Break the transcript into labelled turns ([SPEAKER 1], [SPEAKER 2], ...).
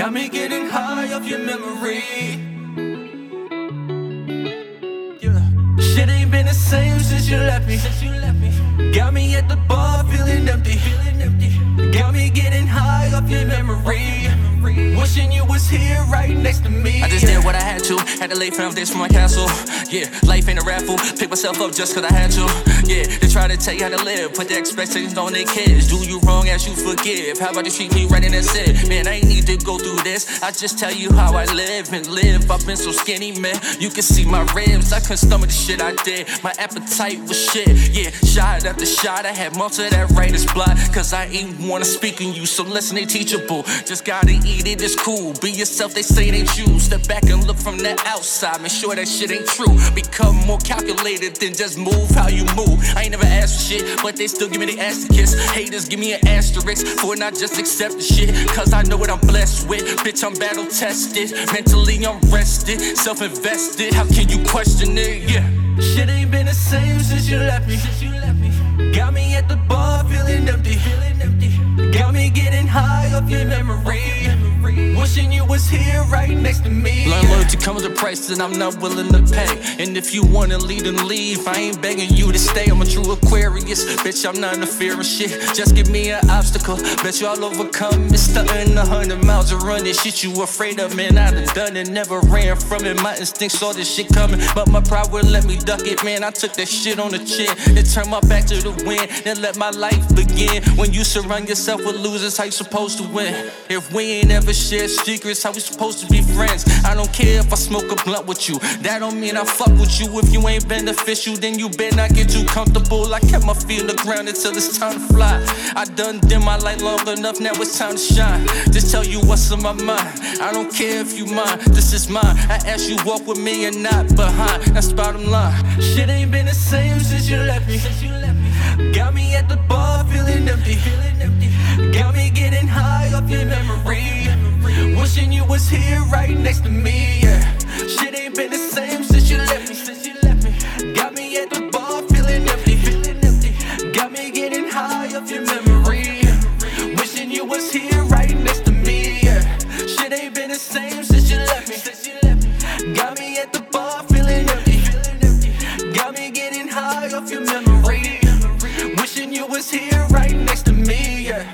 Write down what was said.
[SPEAKER 1] Got me getting high off your memory. Shit ain't been the same since you left me. Since you left me. Got me at the bar feeling empty. feeling empty. Got me getting high off your memory. Wishing you was here right next to me. I just did what
[SPEAKER 2] I had to. Had to lay foundation for my castle. Yeah, life ain't a raffle. Pick myself up just cause I had to. Yeah, they try to tell you how to live. Put the expectations on their kids. Do you wrong as you forgive. How about you treat me right and that's it? Man, I ain't need to go through this. I just tell you how I live and live. I've been so skinny, man. You can see my ribs. I couldn't stomach the shit I did. My appetite was shit. Yeah, shot after shot. I had most of that writer's blood. Cause I ain't wanna speak in you. So listen, they teachable. Just gotta eat it. It's cool. Be yourself, they say they choose. Step back and look from the outside. Make sure that shit ain't true. Become more calculated than just move how you move. I ain't never asked for shit, but they still give me the ass to kiss. Haters give me an asterisk for not just accept the shit. Cause I know what I'm blessed with. Bitch, I'm battle tested. Mentally, I'm rested. Self invested. How can you question it? Yeah.
[SPEAKER 1] Shit ain't been the same since you left me. Got me at the bar feeling empty. Got me getting high off your memory. Wishing you was here right next to me. Learn loyalty
[SPEAKER 2] comes with a price that I'm not willing to pay. And if you wanna leave, then leave. I ain't begging you to stay. I'm a true Aquarius. Bitch, I'm not interfering shit. Just give me an obstacle. Bet you I'll overcome it. Stunting a hundred miles of running. Shit you afraid of, man. I done done it. Never ran from it. My instincts saw this shit coming. But my pride wouldn't let me duck it, man. I took that shit on the chin. Then turned my back to the wind. Then let my life begin. When you surround yourself with losers, how you supposed to win? If we ain't ever shared secrets, how we supposed to be friends? I don't care if I smoke a blunt with you. That don't mean I fuck with you. If you ain't beneficial, then you better not get too comfortable. I kept my feet on the ground until it's time to fly. I done dim my light long enough, now it's time to shine. Just tell you what's on my mind. I don't care if you mine, this is mine. I ask you walk with me and not behind. That's bottom line.
[SPEAKER 1] Shit ain't been the same since you left me. Got was here right next to me, yeah. Shit ain't been the same since you left me. Since you left me. Got me at the bar feeling empty. Feeling empty. Got me getting high off your memory. Yeah. Wishing you was here right next to me, yeah. Shit ain't been the same since you left me. Since you left me. Got me at the bar feeling empty. Feeling empty. Got me getting high off your memory. Wishing you was here right next to me, yeah.